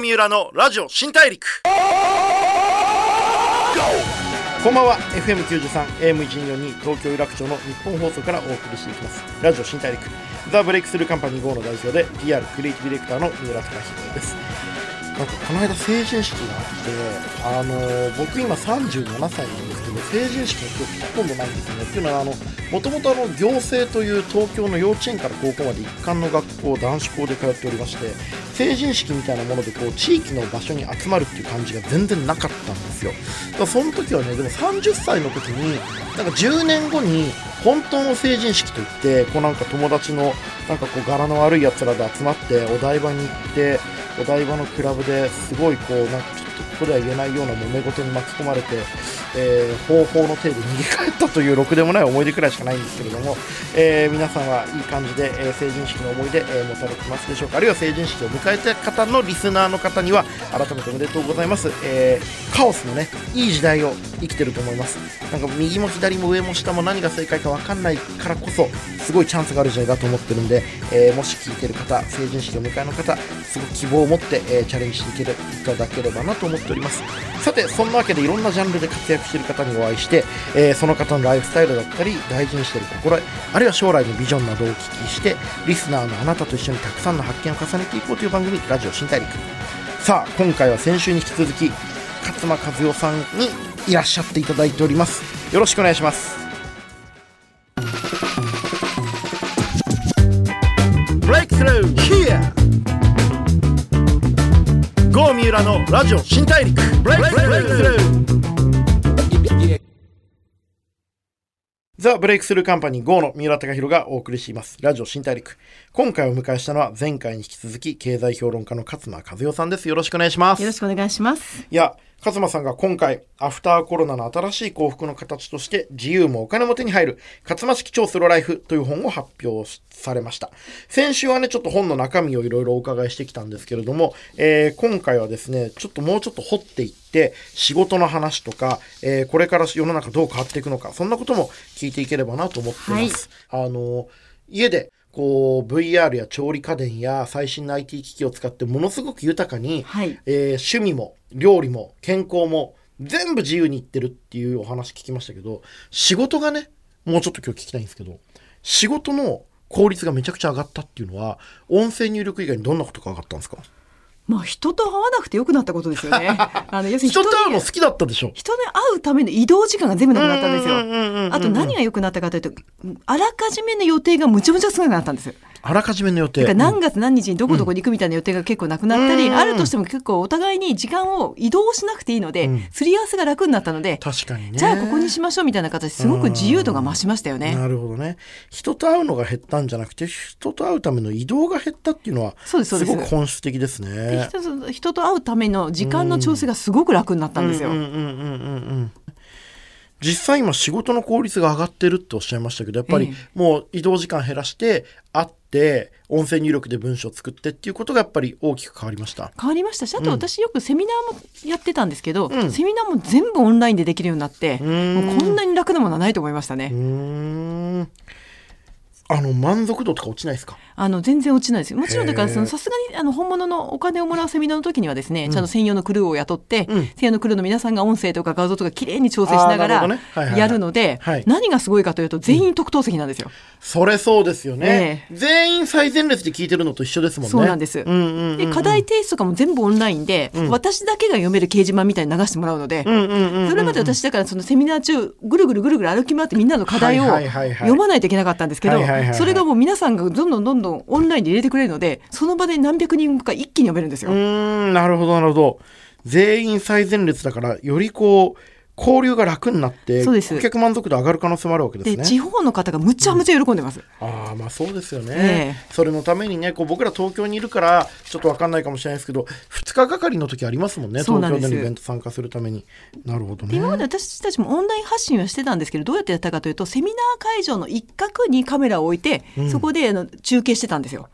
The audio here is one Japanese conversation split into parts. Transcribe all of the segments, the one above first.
三浦のラジオ新大陸。こんばんは。FM93 AM142 東京有楽町の日本放送からお送りしていきます。ラジオ新大陸。ザ・ブレイクスルーカンパニー GO の代表で PR クリエイティブディレクターの三浦貴弘です。なんかこの間成人式があって、あのー僕今37歳なんですけど成人式の記憶ほとんどないんですよね。っていうのはあのもともとあの行政という東京の幼稚園から高校まで一貫の学校男子校で通っておりまして成人式みたいなものでこう地域の場所に集まるっていう感じが全然なかったんですよ。だからその時はねでも30歳の時になんか10年後に本当の成人式といってこうなんか友達のなんかこう柄の悪いやつらで集まってお台場に行ってお台場のクラブですごいこうなんかここでは言えないような揉め事に巻き込まれて、えー、方法の手で逃げ帰ったというろくでもない思い出くらいしかないんですけれども、えー皆さんはいい感じで、えー成人式の思い出、え持たれてますでしょうか？あるいは成人式を迎えた方のリスナーの方には改めておめでとうございます、えーカオスのねいい時代を生きてると思います。なんか右も左も上も下も何が正解か分かんないからこそすごいチャンスがある時代だと思ってるんで、えもし聞いてる方成人式を迎えの方すごく希望を持って、えチャレンジしていけるいただければなと思っております。さてそんなわけでいろんなジャンルで活躍している方にお会いして、えーその方のライフスタイルだったり大事にしている心得あるいは将来のビジョンなどをお聞きしてリスナーのあなたと一緒にたくさんの発見を重ねていこうという番組ラジオ新大陸。さあ今回は先週に引き続き勝間和代さんにいらっしゃっていただいております。よろしくお願いします。ブレイクスルー Here! 郷三浦のラジオ新大陸ブレイクスルーザ・ブレイクスルーカンパニー GO の三浦貴弘がお送りしています。ラジオ新大陸。今回お迎えしたのは前回に引き続き経済評論家の勝間和代さんです。よろしくお願いします。よろしくお願いします。いや、勝間さんが今回、アフターコロナの新しい幸福の形として、自由もお金も手に入る、勝間式超スローライフという本を発表されました。先週はね、ちょっと本の中身をいろいろお伺いしてきたんですけれども、えー今回はですね、ちょっともうちょっと掘っていって、仕事の話とか、えーこれから世の中どう変わっていくのか、そんなことも聞いていければなと思っています。あの、家で、こう VR や調理家電や最新の IT 機器を使ってものすごく豊かに、はい。えー趣味も料理も健康も全部自由にいってるっていうお話聞きましたけど仕事がねもうちょっと今日聞きたいんですけど仕事の効率がめちゃくちゃ上がったっていうのは音声入力以外にどんなことが上がったんですか？まあ人と会わなくてよくなったことですよね。あの要するに人と会うにの好きだったでしょ？人に会うための移動時間が全部なくなったんですよ。あと何が良くなったかというと、あらかじめの予定がむちゃむちゃ少なくなったんですよ。あらかじめの予定。何月何日にどこどこに行くみたいな予定が結構なくなったり、うん。あるとしても結構お互いに時間を移動しなくていいので、うん。すり合わせが楽になったので、確かにね。じゃあここにしましょうみたいな形ですごく自由度が増しましたよね。なるほどね。人と会うのが減ったんじゃなくて人と会うための移動が減ったっていうのはそうですそうです。ごく本質的ですでね人と人と会うための時間の調整がすごく楽になったんですよ。うんうんうんうんうんうん実際今仕事の効率が上がってるっておっしゃいましたけどやっぱりえもう移動時間減らして会って音声入力で文章を作ってっていうことがやっぱり大きく変わりました。変わりましたしあと私よくセミナーもやってたんですけど、うん。セミナーも全部オンラインでできるようになってん。もうこんなに楽なものはないと思いましたね。んあの満足度とか落ちないですか？あの全然落ちないです。よもちろんだからそのさすがにあの本物のお金をもらうセミナーの時にはですね、ちゃんと専用のクルーを雇って、うん。専用のクルーの皆さんが音声とか画像とかきれいに調整しながらどねはいはいはいやるのではい。何がすごいかというと全員特等席なんですよ。それそうですよね、え全員最前列で聞いてるのと一緒ですもんね。そうなんです。うんうんうんうん。で課題提出とかも全部オンラインで、ん。私だけが読める掲示板みたいに流してもらうので、うんうんうんうんそれまで私だからそのセミナー中ぐるぐるぐるぐる歩き回ってみんなの課題を読まないといけなかったんですけどはいはいはいはいそれがもう皆さんがどんどんどんどんオンラインで入れてくれるのでその場で何百人か一気に読めるんですよ。うーんなるほどなるほど全員最前列だからよりこう交流が楽になってそうです。顧客満足度上がる可能性もあるわけですね。で地方の方がむちゃむちゃ喜んでます。ああまあそうですよね、えそれのためにねこう僕ら東京にいるからちょっと分かんないかもしれないですけど2日がかりの時ありますもんね東京でのイベント参加するために。なるほどね。で今まで私たちもオンライン発信はしてたんですけどどうやってやったかというとセミナー会場の一角にカメラを置いて、そこであの中継してたんですよ。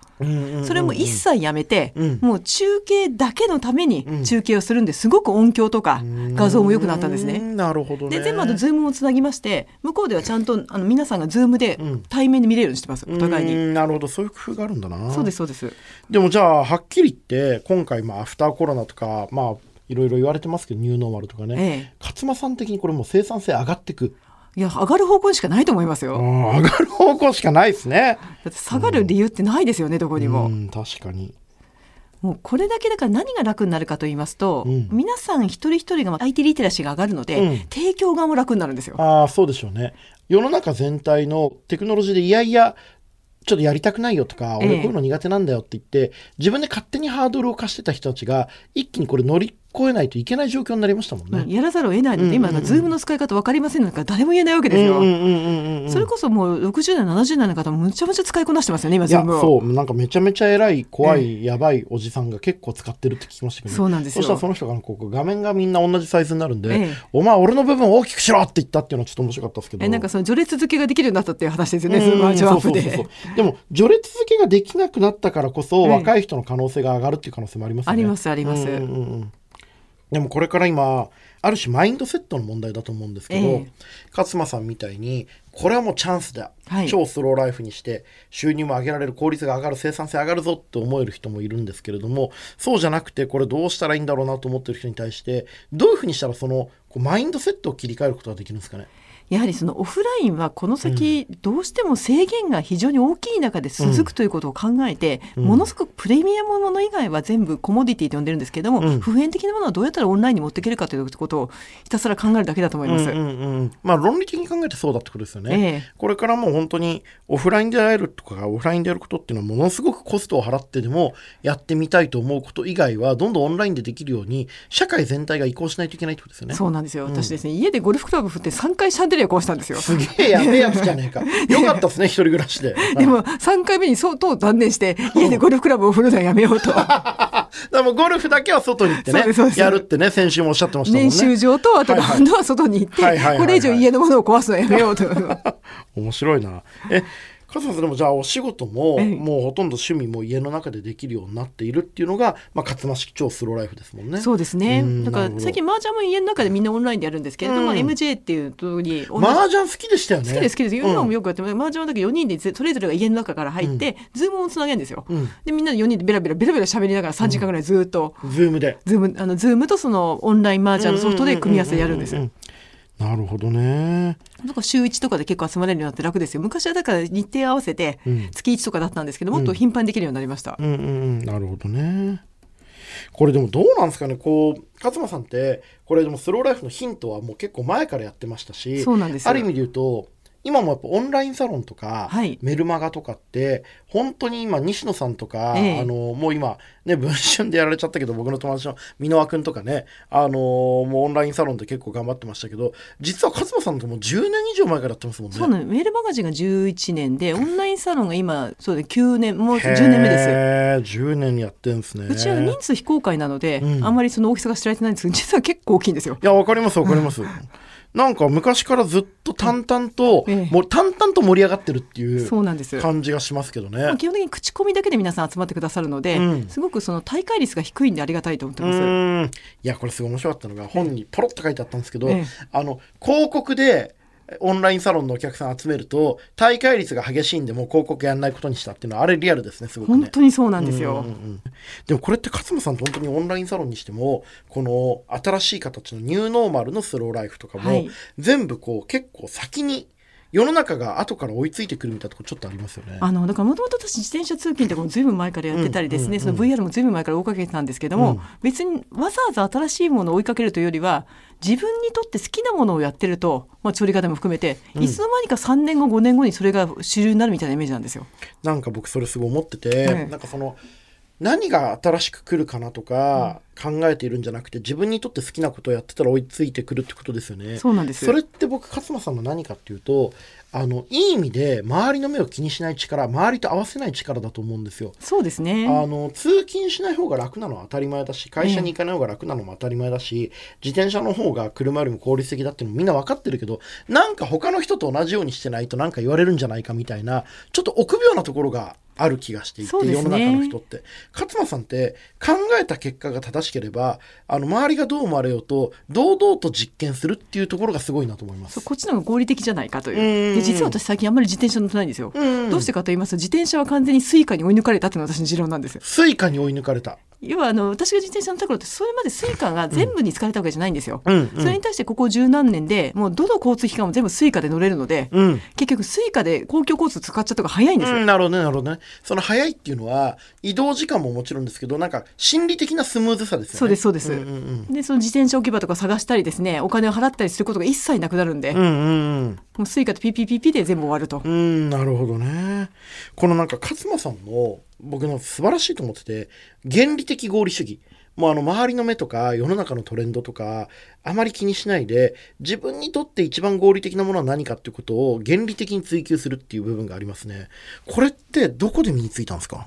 それも一切やめて、うん。もう中継だけのためうん。に中継をするんですごく音響とか画像も良くなったんですね。うんなるほどね。で全部あとズームをつなぎまして向こうではちゃんとあの皆さんがズームでうん。対面で見れるようにしてます、お互いに。うん。なるほど。そういう工夫があるんだな。そうですそうです。でもじゃあはっきり言って今回まあアフターコロナとかまあいろいろ言われてますけどニューノーマルとかね、ええ。勝間さん的にこれもう生産性上がってく、いや上がる方向にしかないと思いますよ。うん、上がる方向しかないですねだって下がる理由ってないですよね、どこにも。うん確かにもうこれだけだから何が楽になるかと言いますと、うん皆さん一人一人が IT リテラシーが上がるので、うん提供側も楽になるんですよ。ああそうでしょうね世の中全体のテクノロジーでいやいやちょっとやりたくないよとか、ええ俺こういうの苦手なんだよって言って自分で勝手にハードルを課してた人たちが一気にこれ乗り越えないといけない状況になりましたもんね。うんやらざるを得ないので、今なんかズームの使い方分かりませんのから誰も言えないわけですよ。それこそもう60代70代の方もむちゃむちゃ使いこなしてますよね今ズームを。そう。なんかめちゃめちゃ偉い怖い、やばいおじさんが結構使ってるって聞きましたけど、そうなんですよ。そしたらその人がこう画面がみんな同じサイズになるんで、ええ。お前俺の部分を大きくしろって言ったっていうのはちょっと面白かったですけど。えなんかその序列付けができるようになったっていう話ですよね、うんズームバージョンアップで。でも序列付けができなくなったからこそ、ええ若い人の可能性が上がるっていう可能性もありますよね。ありますあります。うんでもこれから今ある種マインドセットの問題だと思うんですけど、ええ。勝間さんみたいにこれはもうチャンスだ、はい。超スローライフにして収入も上げられる効率が上がる生産性上がるぞって思える人もいるんですけれどもそうじゃなくてこれどうしたらいいんだろうなと思ってる人に対してどういうふうにしたらそのこうマインドセットを切り替えることができるんですかね？やはりそのオフラインはこの先どうしても制限が非常に大きい中で続くということを考えて、うんものすごくプレミアムもの以外は全部コモディティと呼んでるんですけれども、うん普遍的なものはどうやったらオンラインに持っていけるかということをひたすら考えるだけだと思います。うんうんうん、まあ論理的に考えてそうだってことですよね。ええこれからもう本当にオフラインで会えるとかオフラインでやることっていうのはものすごくコストを払ってでもやってみたいと思うこと以外はどんどんオンラインでできるように社会全体が移行しないといけないってことですよね。そうなんですよ。私ですね、家でゴルフクラブ振って3回シャンデリア壊したんですよ。すげえやべえやつじゃねえか。よかったですね、一人暮らしで。でも3回目に相当断念して家でゴルフクラブを振るのはやめようと。でもゴルフだけは外に行ってねやるってね先週もおっしゃってましたもんね。練習場とあとラウンドは外に行ってこれ以上家のものを壊すのはやめようと。面白いな。え、勝間さんでもじゃあお仕事も、ええもうほとんど趣味も家の中でできるようになっているっていうのが、まあ、勝間式超スローライフですもんね。そうですねうん。だから最近麻雀も家の中でみんなオンラインでやるんですけれども、うん MJ っていうところに同じ麻雀好きでしたよね。好きです好きです。今もよよくやってます。麻雀の時4人でぜそれぞれが家の中から入って、ズームをつなげるんですよ。うんでみんなで4人でベラベラベラベラ喋りながら3時間ぐらいずっと、ズームで。ズームあのズームとそのオンライン麻雀のソフトで組み合わせでやるんですよ。うううなるほどね。なんか週1とかで結構集まれるようになって楽ですよ。昔はだから日程合わせてうん月1とかだったんですけど、もっと頻繁にできるようになりました。うんうんうん。なるほどね。これでもどうなんですかねこう勝間さんってこれでもスローライフのヒントはもう結構前からやってましたしそうなんですよある意味で言うと今もやっぱオンラインサロンとか、はいメルマガとかって本当に今西野さんとか、ええあのもう今ね文春でやられちゃったけど僕の友達の箕輪君とかねあのもうオンラインサロンで結構頑張ってましたけど実は勝間さんともう10年以上前からやってますもんね。そうなのメールマガジンが11年でオンラインサロンが今そうで9年もう10年目です。へー10年やってんですね。うちは人数非公開なので、うんあんまりその大きさが知られてないんですけど実は結構大きいんですよ。いや、わかりますわかります。なんか昔からずっと淡々と、ええもう淡々と盛り上がってるっていうそうなんです。感じがしますけどね。まあ基本的に口コミだけで皆さん集まってくださるので、うんすごくその大会率が低いんでありがたいと思ってうます。いやこれすごい面白かったのが本にポロッと書いてあったんですけど、ええあの広告でオンラインサロンのお客さん集めると大会率が激しいんでもう広告やんないことにしたっていうのはあれリアルですねすごくね。本当にそうなんですよ。うんうんうんでもこれって勝間さんって本当にオンラインサロンにしてもこの新しい形のニューノーマルのスローライフとかも、はい全部こう結構先に世の中が後から追いついてくるみたいなとこちょっとありますよね。あのだからもともと私自転車通勤とかもずいぶん前からやってたりですね、うんうんうんその VR もずいぶん前から追いかけてたんですけども、うん別にわざわざ新しいものを追いかけるというよりは自分にとって好きなものをやってると、まあ、調理方も含めて、うんいつの間にか3年後5年後にそれが主流になるみたいなイメージなんですよ。なんか僕それすごい思ってて、ええなんかその何が新しく来るかなとか考えているんじゃなくて自分にとって好きなことをやってたら追いついてくるってことですよね。そうなんですそれって僕勝間さんの何かっていうとあのいい意味で周りの目を気にしない力周りと合わせない力だと思うんですよ。そうですね。あの通勤しない方が楽なのは当たり前だし会社に行かない方が楽なのも当たり前だし、自転車の方が車よりも効率的だっていうのもみんな分かってるけどなんか他の人と同じようにしてないとなんか言われるんじゃないかみたいなちょっと臆病なところがある気がしていて、ね。世の中の人って。勝間さんって考えた結果が正しければあの周りがどう思われようと堂々と実験するっていうところがすごいなと思います。こっちの方が合理的じゃないかという。うん。で実は私最近あんまり自転車乗ってないんですよ、うん。どうしてかと言いますと自転車は完全にスイカに追い抜かれたっていうのが私の持論なんですよ。スイカに追い抜かれた。要はあの私が自転車乗った頃ってそれまでスイカが全部に使われたわけじゃないんですよ、うんうん。それに対してここ十何年でもうどの交通機関も全部スイカで乗れるので、うん。結局スイカで公共交通使っちゃった方が早いんですよ、うん、なるほどねなるほどねその早いっていうのは移動時間ももちろんですけどなんか心理的なスムーズさですよね。そうですそうです、うんうんでその自転車置き場とか探したりですね。お金を払ったりすることが一切なくなるんで、うんうんうん。もうスイカとピピピピで全部終わると、うんなるほどね。このなんか勝間さんの僕の素晴らしいと思ってて原理的合理主義もうあの周りの目とか世の中のトレンドとかあまり気にしないで自分にとって一番合理的なものは何かっていうことを原理的に追求するっていう部分がありますね。これってどこで身についたんですか？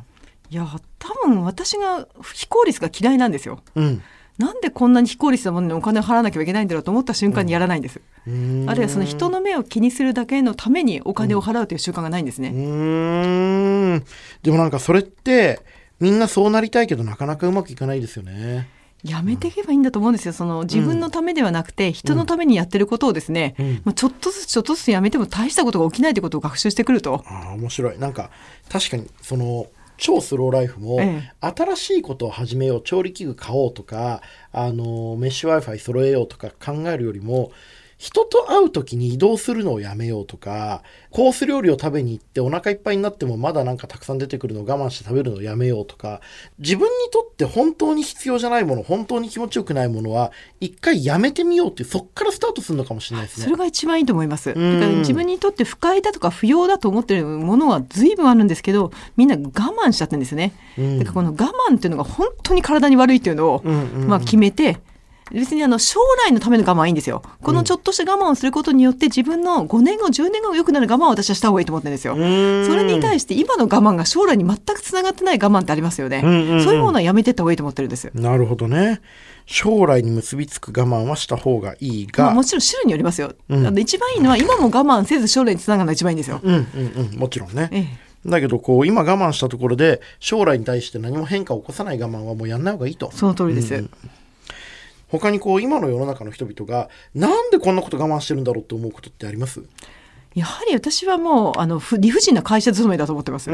いや多分私が非効率が嫌いなんですよ。うん。なんでこんなに非効率なものにお金を払わなきゃいけないんだろうと思った瞬間にやらないんです、うーん。あるいはその人の目を気にするだけのためにお金を払うという習慣がないんですね、うーん。でもなんかそれってみんなそうなりたいけどなかなかうまくいかないですよね。やめていけばいいんだと思うんですよ。その自分のためではなくて人のためにやってることをですね、うん。まあちょっとずつちょっとずつやめても大したことが起きないということを学習してくると。ああ面白い。なんか確かにその超スローライフも、ええ。新しいことを始めよう調理器具買おうとかあのメッシュ w i f i 揃えようとか考えるよりも人と会う時に移動するのをやめようとかコース料理を食べに行ってお腹いっぱいになってもまだなんかたくさん出てくるのを我慢して食べるのをやめようとか自分にとって本当に必要じゃないもの本当に気持ちよくないものは一回やめてみようっていうそっからスタートするのかもしれないですね。それが一番いいと思います。だかんら自分にとって不快だとか不要だと思ってるものは随分あるんですけどみんな我慢しちゃってるんですね。うんだからこの我慢っていうのが本当に体に悪いっていうのを、まあ決めて別にあの将来のための我慢はいいんですよ。このちょっとした我慢をすることによって自分の5年後10年後良くなる我慢を私はした方がいいと思ってるんですよ。うんそれに対して今の我慢が将来に全くつながってない我慢ってありますよね。うんうんうんそういうものはやめてった方がいいと思ってるんです。なるほどね。将来に結びつく我慢はした方がいいが、まあ、もちろん種類によりますよ。うんあの一番いいのは今も我慢せず将来につながるのが一番いいんですよ。うんうんうん、もちろんね。ええだけどこう今我慢したところで将来に対して何も変化を起こさない我慢はもうやんない方がいいと。その通りです。うん他にこう今の世の中の人々がなんでこんなこと我慢してるんだろうって思うことってあります？やはり私はもうあのふ理不尽な会社勤めだと思ってます。あ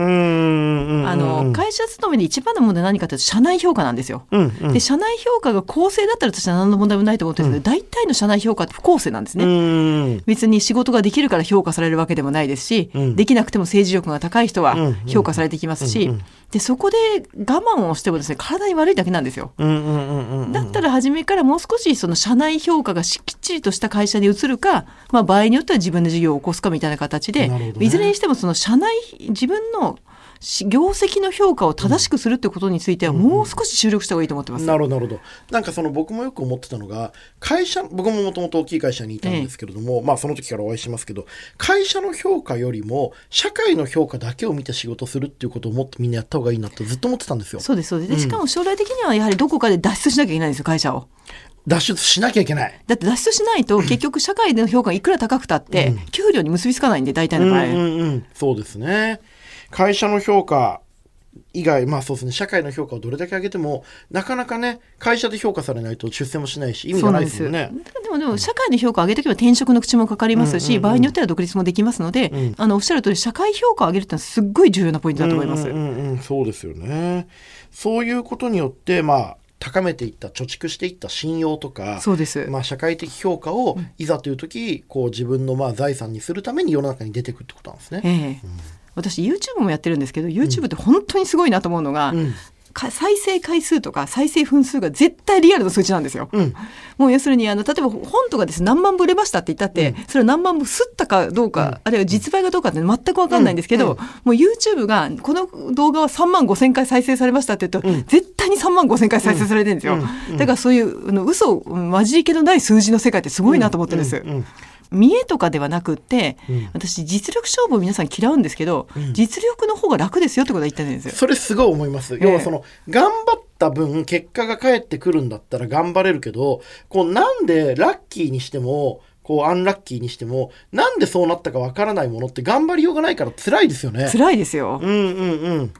の会社勤めで一番の問題は何かというと社内評価なんですよ。うんうん。で社内評価が公正だったら私は何の問題もないと思ってるんですけど、大体の社内評価って不公正なんですうね。別に仕事ができるから評価されるわけでもないですし、うん。できなくても政治力が高い人はうんうん評価されてきますし、うんうんでそこで我慢をしてもですね体に悪いだけなんですよ。だったら初めからもう少しその社内評価がしきっちりとした会社に移るか、まあ、場合によっては自分で事業を起こすかみたいな形で、ねいずれにしてもその社内自分のし業績の評価を正しくするってことについてはもう少し注力した方がいいと思ってます。なるほどなるほど。なんかその僕もよく思ってたのが会社僕ももともと大きい会社にいたんですけれども、まあその時からお会いしますけど会社の評価よりも社会の評価だけを見て仕事するっていうことをもっとみんなやった方がいいなってずっと思ってたんですよ。そうですそうです。でしかも将来的にはやはりどこかで脱出しなきゃいけないんですよ会社を。脱出しなきゃいけない。だって脱出しないと 結局社会での評価がいくら高くたって給料に結びつかないんで大体の場合。うんうんうん、そうですね会社の評価以外まあそうですね社会の評価をどれだけ上げてもなかなかね会社で評価されないと出世もしないし意味がないですよね。でもでも社会の評価を上げておけば転職の口もかかりますし、うんうんうん場合によっては独立もできますので、うんあのおっしゃる通り社会評価を上げるってのはすっごい重要なポイントだと思います。うんうんうん、そうですよね。そういうことによってまあ高めていった貯蓄していった信用とかそうです。まあ、社会的評価をいざという時こう自分のまあ財産にするために世の中に出てくるってことなんですね。ええ私 YouTube もやってるんですけど YouTube って本当にすごいなと思うのが、うん。か再生回数とか再生分数が絶対リアルな数値なんですよ。うん。もう要するにあの例えば本とかです。何万部売れましたって言ったって、それは何万部吸ったかどうか、あるいは実売がどうかって全く分かんないんですけど、うん。もう YouTube がこの動画は3万5千回再生されましたって言うと、うん。絶対に3万5千回再生されてるんですよ。うん。うん。だからそういうあの嘘混じり気のない数字の世界ってすごいなと思ってるんです。見栄とかではなくって、うん私実力勝負を皆さん嫌うんですけど、うん実力の方が楽ですよってことは言ってるんですよ。それすごい思います。要はその、頑張った分結果が返ってくるんだったら頑張れるけど、こうなんでラッキーにしてもこうアンラッキーにしてもなんでそうなったかわからないものって頑張りようがないから辛いですよね。辛いですよ。うんうんうん。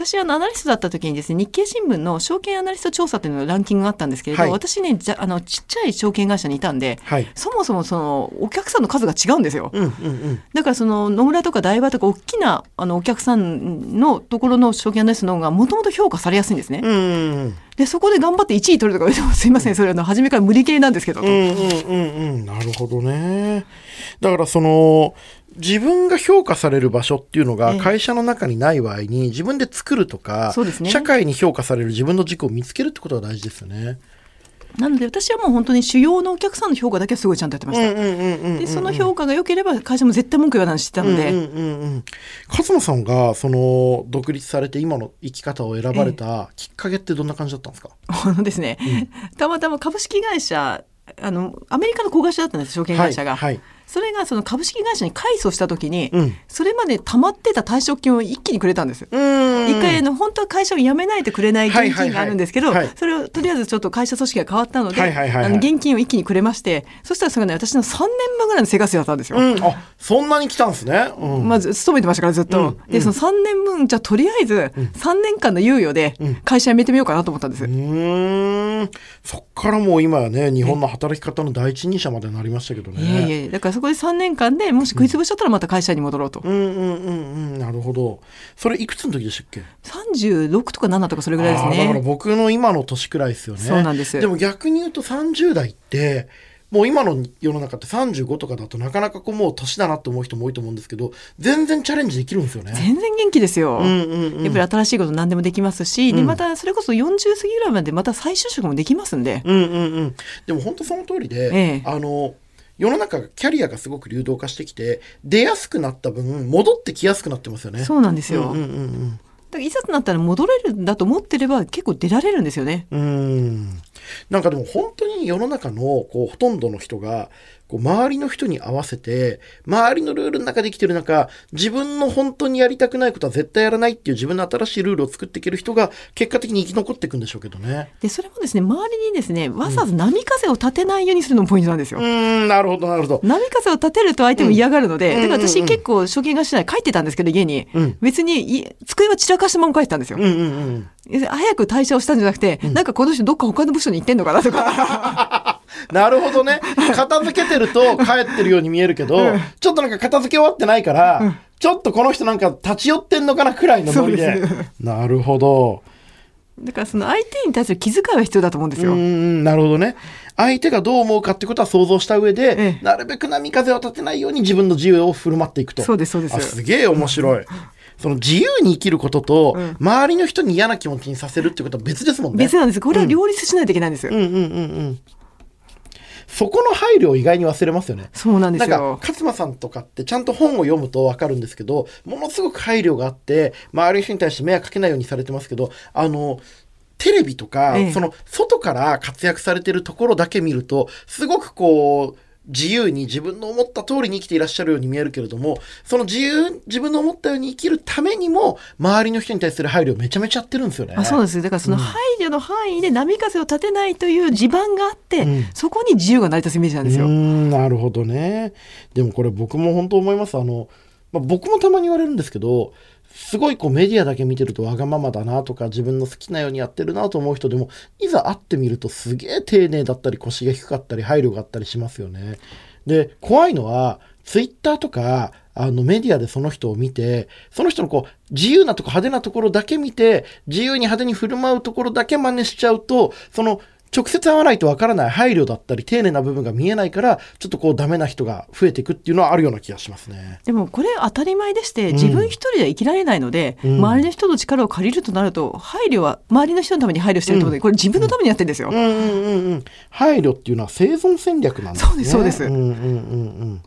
私はアナリストだった時にですね日経新聞の証券アナリスト調査っていうのランキングがあったんですけれど、はい私ねじゃあのちっちゃい証券会社にいたんではい。そもそもそのお客さんの数が違うんですよ。うんうんうん。だからその野村とか台場とか大きなあのお客さんのところの証券アナリストの方がもともと評価されやすいんですね。うんうんでそこで頑張って1位取るとか言ってもすいませんそれあの初めから無理系なんですけどと。うんうんうんうんなるほどね。だからその自分が評価される場所っていうのがええ。会社の中にない場合に自分で作るとか、そうですね。社会に評価される自分の軸を見つけるってことが大事ですよね。なので私はもう本当に主要のお客さんの評価だけはすごいちゃんとやってました。うんうんうんうんうん。でその評価が良ければ会社も絶対文句言わないしてたので、うんうんうんうん、勝間さんがその独立されて今の生き方を選ばれたきっかけってどんな感じだったんですか、あのですね、たまたま株式会社あのアメリカの子会社だったんです証券会社が、はいはいそれがその株式会社に改装した時に、うん。それまで溜まってた退職金を一気にくれたんです。うん。一回あの本当は会社を辞めないとくれない現金があるんですけど、はいはいはい。それをとりあえずちょっと会社組織が変わったので、はいはいはいはい。あの現金を一気にくれましてそしたらそれがね私の3年分ぐらいの生活費だったんですよ。うん、あそんなに来たんですね。うん。まず勤めてましたからずっと、うん。でその3年分じゃあとりあえず3年間の猶予で会社辞めてみようかなと思ったんです、うーん。そっからもう今はね日本の働き方の第一人者までなりましたけどね。いやいやだからそこで3年間でもし食い潰しちゃったらまた会社に戻ろうと、うん。うんうんうんなるほど。それいくつの時でしたっけ？36とか7とかそれぐらいですあーだからね僕の今の年くらいですよね。そうなんですでも逆に言うと30代ってもう今の世の中って35とかだとなかなかこうもう年だなって思う人も多いと思うんですけど全然チャレンジできるんですよね。全然元気ですよ、うんうんうん。やっぱり新しいこと何でもできますし、でうん。またそれこそ40過ぎぐらいまでまた再就職もできますんで、うんうんうん、でも本当その通りで、ええ。あの世の中がキャリアがすごく流動化してきて出やすくなった分戻ってきやすくなってますよね。そうなんですよ、うんうんうんだからいざとなったら戻れるんだと思ってれば結構出られるんですよね。うんうん。なんかでも本当に世の中のこうほとんどの人がこう周りの人に合わせて周りのルールの中で生きてる中自分の本当にやりたくないことは絶対やらないっていう自分の新しいルールを作っていける人が結果的に生き残っていくんでしょうけどね。でそれもですね周りにですねわざわざ波風を立てないようにするのもポイントなんですよ、うーんなるほどなるほど。波風を立てると相手も嫌がるので、うんだから私うんうんうん結構証券会社内書いてたんですけど家に、うん。別にい机は散らかしたまま書いてたんですよ、うんうんうん。早く退社をしたんじゃなくて、なんかこの人どっか他の部署に行ってんのかなとか なるほどね。片付けてると帰ってるように見えるけど、うんちょっとなんか片付け終わってないから、ちょっとこの人なんか立ち寄ってんのかなくらいのノリでです。なるほど。だからその相手に対する気遣いは必要だと思うんですよ、うんうん、なるほどね。相手がどう思うかってことは想像した上で、ええなるべく波風を立てないように自分の自由を振る舞っていくと。そうですそうですあすげえ面白い。その自由に生きることと、うん周りの人に嫌な気持ちにさせるってことは別ですもんね。別なんですこれは両立しないといけないんですよ、うんうんうんうん。そこの配慮を意外に忘れますよね。そうなんでなんかすよ勝間さんとかってちゃんと本を読むと分かるんですけどものすごく配慮があって周りの人に対して迷惑かけないようにされてますけどあのテレビとか、ええその外から活躍されてるところだけ見るとすごくこう自由に自分の思った通りに生きていらっしゃるように見えるけれどもその自由自分の思ったように生きるためにも周りの人に対する配慮をめちゃめちゃやってるんですよね。あそうですだからその配慮の範囲で波風を立てないという地盤があって、うんそこに自由が成り立つイメージなんですよ、なるほどね。でもこれ僕も本当思います。あの、まあ、僕もたまに言われるんですけど、すごいこうメディアだけ見てるとわがままだなとか自分の好きなようにやってるなと思う人でも、いざ会ってみるとすげえ丁寧だったり腰が低かったり配慮があったりしますよね。で、怖いのは、ツイッターとか、あのメディアでその人を見て、その人のこう自由なとこ派手なところだけ見て、自由に派手に振る舞うところだけ真似しちゃうと、その直接会わないとわからない配慮だったり丁寧な部分が見えないから、ちょっとこうダメな人が増えていくっていうのはあるような気がしますね。でもこれ当たり前でして自分一人では生きられないので、うん周りの人の力を借りるとなると配慮は周りの人のために配慮してるってことで、これ自分のためにやってるんですよ。うんうんうんうん。配慮っていうのは生存戦略なんですね。そうですそうですんうんうんうん。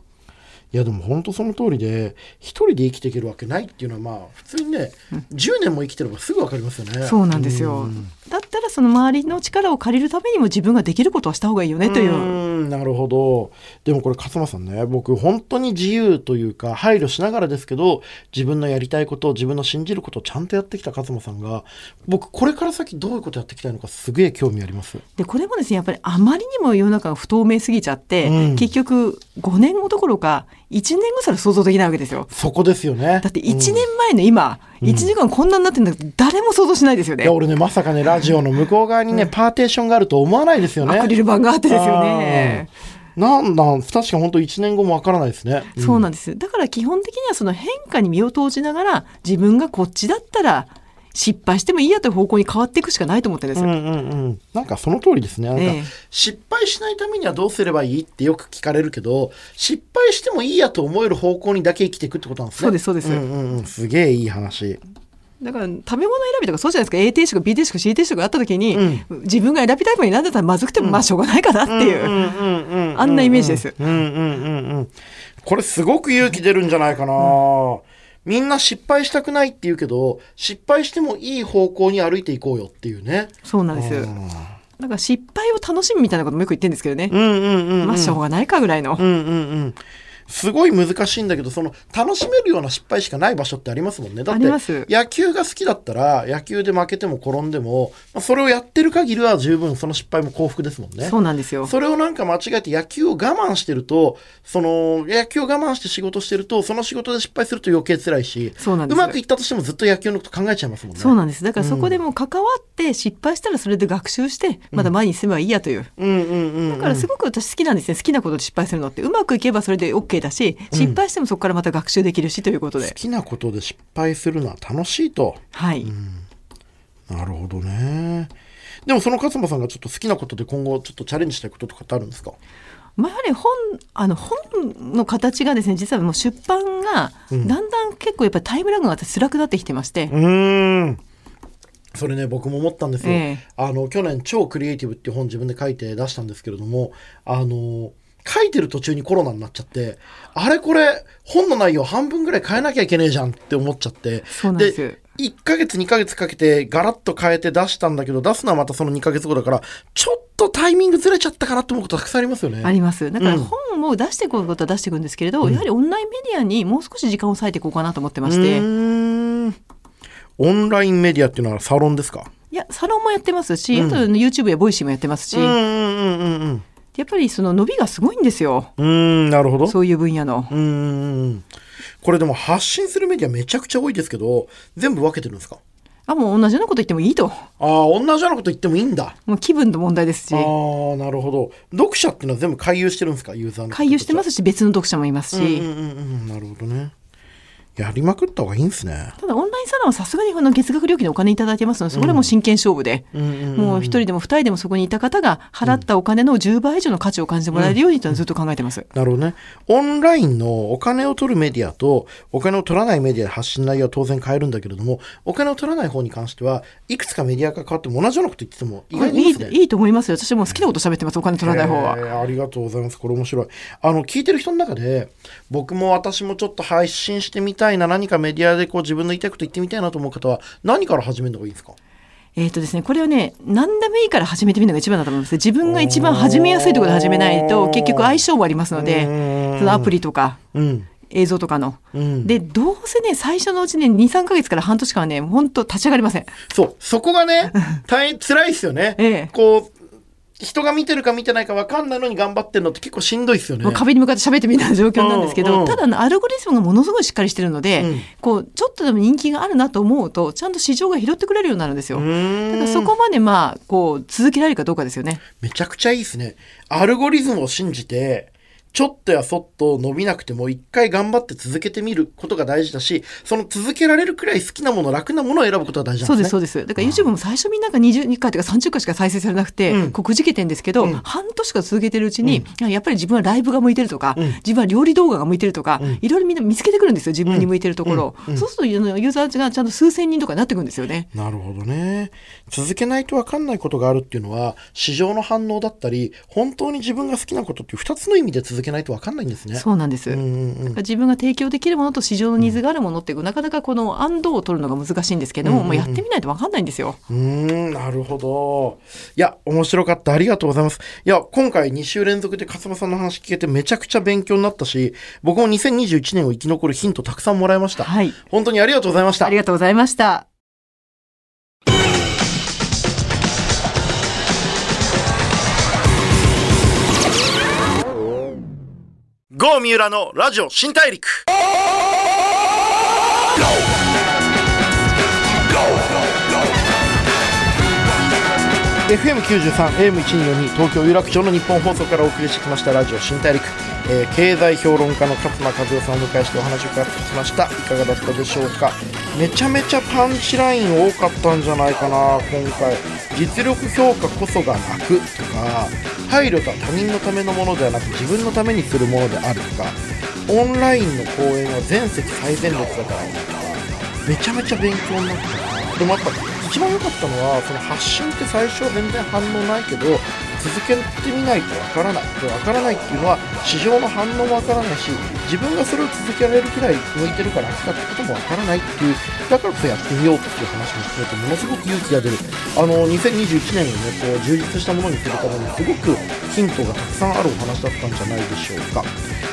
いやでも本当その通りで一人で生きていけるわけないっていうのはまあ普通にね、10年も生きてればすぐ分かりますよね。そうなんですよんだったらその周りの力を借りるためにも自分ができることはした方がいいよねというう。んなるほどでもこれ勝間さんね僕本当に自由というか配慮しながらですけど自分のやりたいこと自分の信じることをちゃんとやってきた勝間さんが僕これから先どういうことやっていきたいのかすげえ興味あります。でこれもですねやっぱりあまりにも世の中が不透明すぎちゃって、うん結局5年後どころか1年後すら想像できないわけですよ。そこですよね。だって1年前の今、1時間こんなになってるんだけど誰も想像しないですよねいや。俺ねまさかねラジオの向こう側にね、パーテーションがあると思わないですよね。アクリル板があってですよね。なんだ確か本当1年後もわからないですね。そうなんです。だから基本的にはその変化に身を投じながら自分がこっちだったら失敗してもいいやという方向に変わっていくしかないと思ってるんですよ。うんうんうん、なんかその通りですね。なんか、ええ。失敗しないためにはどうすればいいってよく聞かれるけど失敗してもいいやと思える方向にだけ生きていくってことなんですね。そうですそうです。んうんうん、すげえいい話。だから食べ物選びとかそうじゃないですか。A 定食 B 定食 C 定食があった時に、う自分が選びたいものになんだったらまずくてもまあしょうがないかなっていう、あんなイメージです。うんうんうんうん。これすごく勇気出るんじゃないかな、みんな失敗したくないって言うけど失敗してもいい方向に歩いていこうよっていうねそうなんです。だから失敗を楽しむみたいなこともよく言ってるんですけどね。うんうんうん、うん、まあしょうがないかぐらいの。うんうんうんすごい難しいんだけどその楽しめるような失敗しかない場所ってありますもんねだって野球が好きだったら野球で負けても転んでも、まあ、それをやってる限りは十分その失敗も幸福ですもんねそうなんですよ。それをなんか間違えて野球を我慢してるとその野球を我慢して仕事してるとその仕事で失敗すると余計辛いしそうなんですまくいったとしてもずっと野球のこと考えちゃいますもんねそうなんです。だからそこでもう関わって失敗したらそれで学習してまだ前に進めばいいやという。うんうんうんうんだからすごく私好きなんですね。好きなことで失敗するのって。うまくいけばそれで OK だし、失敗してもそこからまた学習できるしということで。好きなことで失敗するのは楽しいと。はい。なるほどね。でもその勝間さんがちょっと好きなことで今後ちょっとチャレンジしたいこととかってあるんですか？まあ、やはり本あの本の形がですね実はもう出版がだんだん結構やっぱりタイムラグが辛くなってきてまして、うーん。それね僕も思ったんですよ、ええ。あの去年「超クリエイティブ」っていう本自分で書いて出したんですけれどもあの書いてる途中にコロナになっちゃってあれこれ本の内容半分ぐらい変えなきゃいけねえじゃんって思っちゃってです。1ヶ月2ヶ月かけてガラッと変えて出したんだけど出すのはまたその2ヶ月後だからちょっとタイミングずれちゃったかなと思うことたくさんありますよね。あります。だからうん。本を出していくことは出していくんですけれど、やはりオンラインメディアにもう少し時間を割いていこうかなと思ってまして、オンラインメディアっていうのはサロンですか？いやサロンもやってますし、あと YouTube やボイシーもやってますし、うんうんうんうんやっぱりその伸びがすごいんですよ。うん。なるほど。そういう分野の。うーんこれでも発信するメディアめちゃくちゃ多いですけど全部分けてるんですか？あもう同じようなこと言ってもいいと。ああ同じようなこと言ってもいいんだ。もう気分の問題ですし。ああなるほど。読者っていうのは全部回遊してるんですか？ユーザーの回遊してますすし別の読者もいますし、うんうんうんうん。なるほどねやりまくった方がいいんですねただオンラインサロンはさすがにこの月額料金でお金いただいてますのでそれはもう真剣勝負で、うんうんうんもう一人でも二人でもそこにいた方が払ったお金の10倍以上の価値を感じてもらえるようにとずっと考えてます。なるほどね。オンラインのお金を取るメディアとお金を取らないメディアで発信内容は当然変えるんだけれども、お金を取らない方に関してはいくつかメディアが変わっても同じようなこと言ってても意外にいいいですね。いいいと思いますよ私はもう好きなこと喋ってますお金取らない方はえ。ーありがとうございます。これ面白い。あの、聞いてる人の中で、僕も私もちょっと配信してみたいな、何かメディアでこう自分の言いたいこと言ってみたいなと思う方は、何から始めるのがいいですか？えっ、とですね、これはね、何でもいいから始めてみるのが一番だと思います。自分が一番始めやすいところで始めないと、結局相性もありますので、そのアプリとかうん。映像とかの。うん。で、どうせね、最初のうちね、2、3ヶ月から半年間はね、本当立ち上がりません。そう、そこがね、大変辛いですよね。ええこう、人が見てるか見てないか分かんないのに頑張ってるのって結構しんどいですよね。壁に向かって喋ってみたいな状況なんですけど、うんうんただあのアルゴリズムがものすごいしっかりしてるので、うんこうちょっとでも人気があるなと思うとちゃんと市場が拾ってくれるようになるんですよ。だからそこまでまあこう続けられるかどうかですよね。めちゃくちゃいいですね。アルゴリズムを信じて、ちょっとやそっと伸びなくても一回頑張って続けてみることが大事だし、その続けられるくらい好きなもの、楽なものを選ぶことが大事なんですね。そうですそうです。だから YouTube も最初みんなが20回とか30回しか再生されなくて、うん。こうくじけてんですけど、うん。半年間続けてるうちに、いややっぱり自分はライブが向いてるとか、うん。自分は料理動画が向いてるとか、うん。いろいろみんな見つけてくるんですよ自分に向いてるところ。そうするとユーザーがちゃんと数千人とかになってくるんですよね。なるほどね。続けないと分かんないことがあるっていうのは、市場の反応だったり、本当に自分が好きなことっていう二つの意味で続けないと分かんないんですね。そうなんです、うんうんうん自分が提供できるものと市場のニーズがあるものっていうなかなかこの安堵を取るのが難しいんですけども、うんうんうんもうやってみないと分かんないんですよ。うーん、なるほど。いや、面白かった。ありがとうございます。いや、今回2週連続で勝間さんの話聞けてめちゃくちゃ勉強になったし、僕も2021年を生き残るヒントたくさんもらいました。はい。本当にありがとうございましたあり。がとうございました。ゴー三浦のラジオ新大陸。FM93、AM1242 東京有楽町の日本放送からお送りしてきましたラジオ新大陸、えー経済評論家の勝間和代さんをお迎えしてお話を伺ってきました。いかがだったでしょうか？めちゃめちゃパンチライン多かったんじゃないかな今回。実力評価こそがなくとか配慮とは他人のためのものではなく自分のためにするものであるとかオンラインの講演は全席最前列だからとかめちゃめちゃ勉強になったな。でもやっぱ一番良かったのはその発信って最初は全然反応ないけど続けてみないとわからない。でわからないっていうのは市場の反応もわからないし自分がそれを続けられるくらい向いてるから飽きたってこともわからないっていうだからこそやってみようっていう話も含めてものすごく勇気が出る。あの2021年をねこう充実したものにするためにすごくヒントがたくさんあるお話だったんじゃないでしょうか。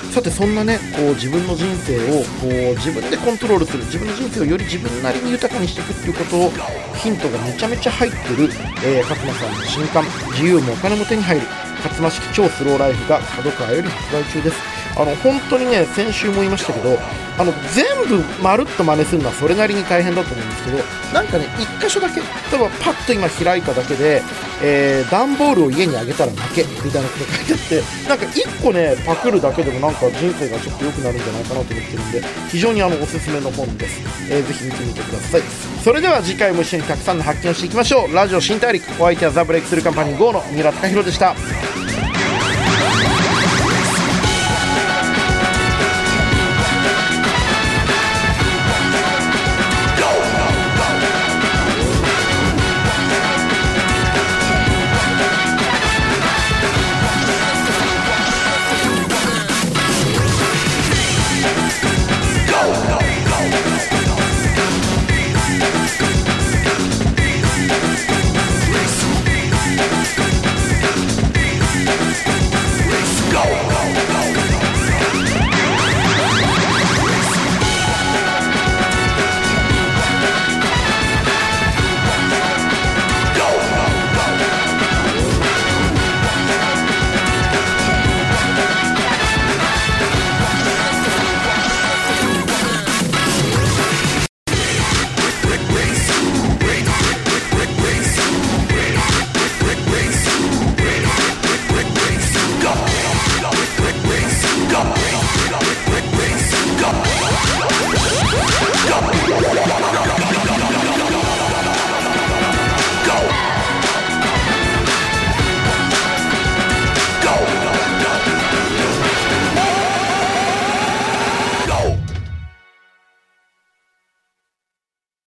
さてそんなねこう自分の人生をこう自分でコントロールする自分の人生をより自分なりに豊かにしていくっていうことをヒントがめちゃめちゃ入ってる、えー、勝間さんの新刊「自由もお金も手に入る。勝間式超スローライフ」が角川より発売中です。あの本当にね先週も言いましたけどあの全部まるっと真似するのはそれなりに大変だと思うんですけどなんかね1箇所だけ例えばパッと今開いただけで、えー段ボールを家にあげたら負けみたいなこと書いてあってなんか1個ねパクるだけでもなんか人生がちょっと良くなるんじゃないかなと思ってるんで非常にあのおすすめの本です、えーぜひ見てみてください。それでは次回も一緒にたくさんの発見をしていきましょう。ラジオ新大陸お相手はザ・ブレイクスルーカンパニー GO の三浦貴大でした。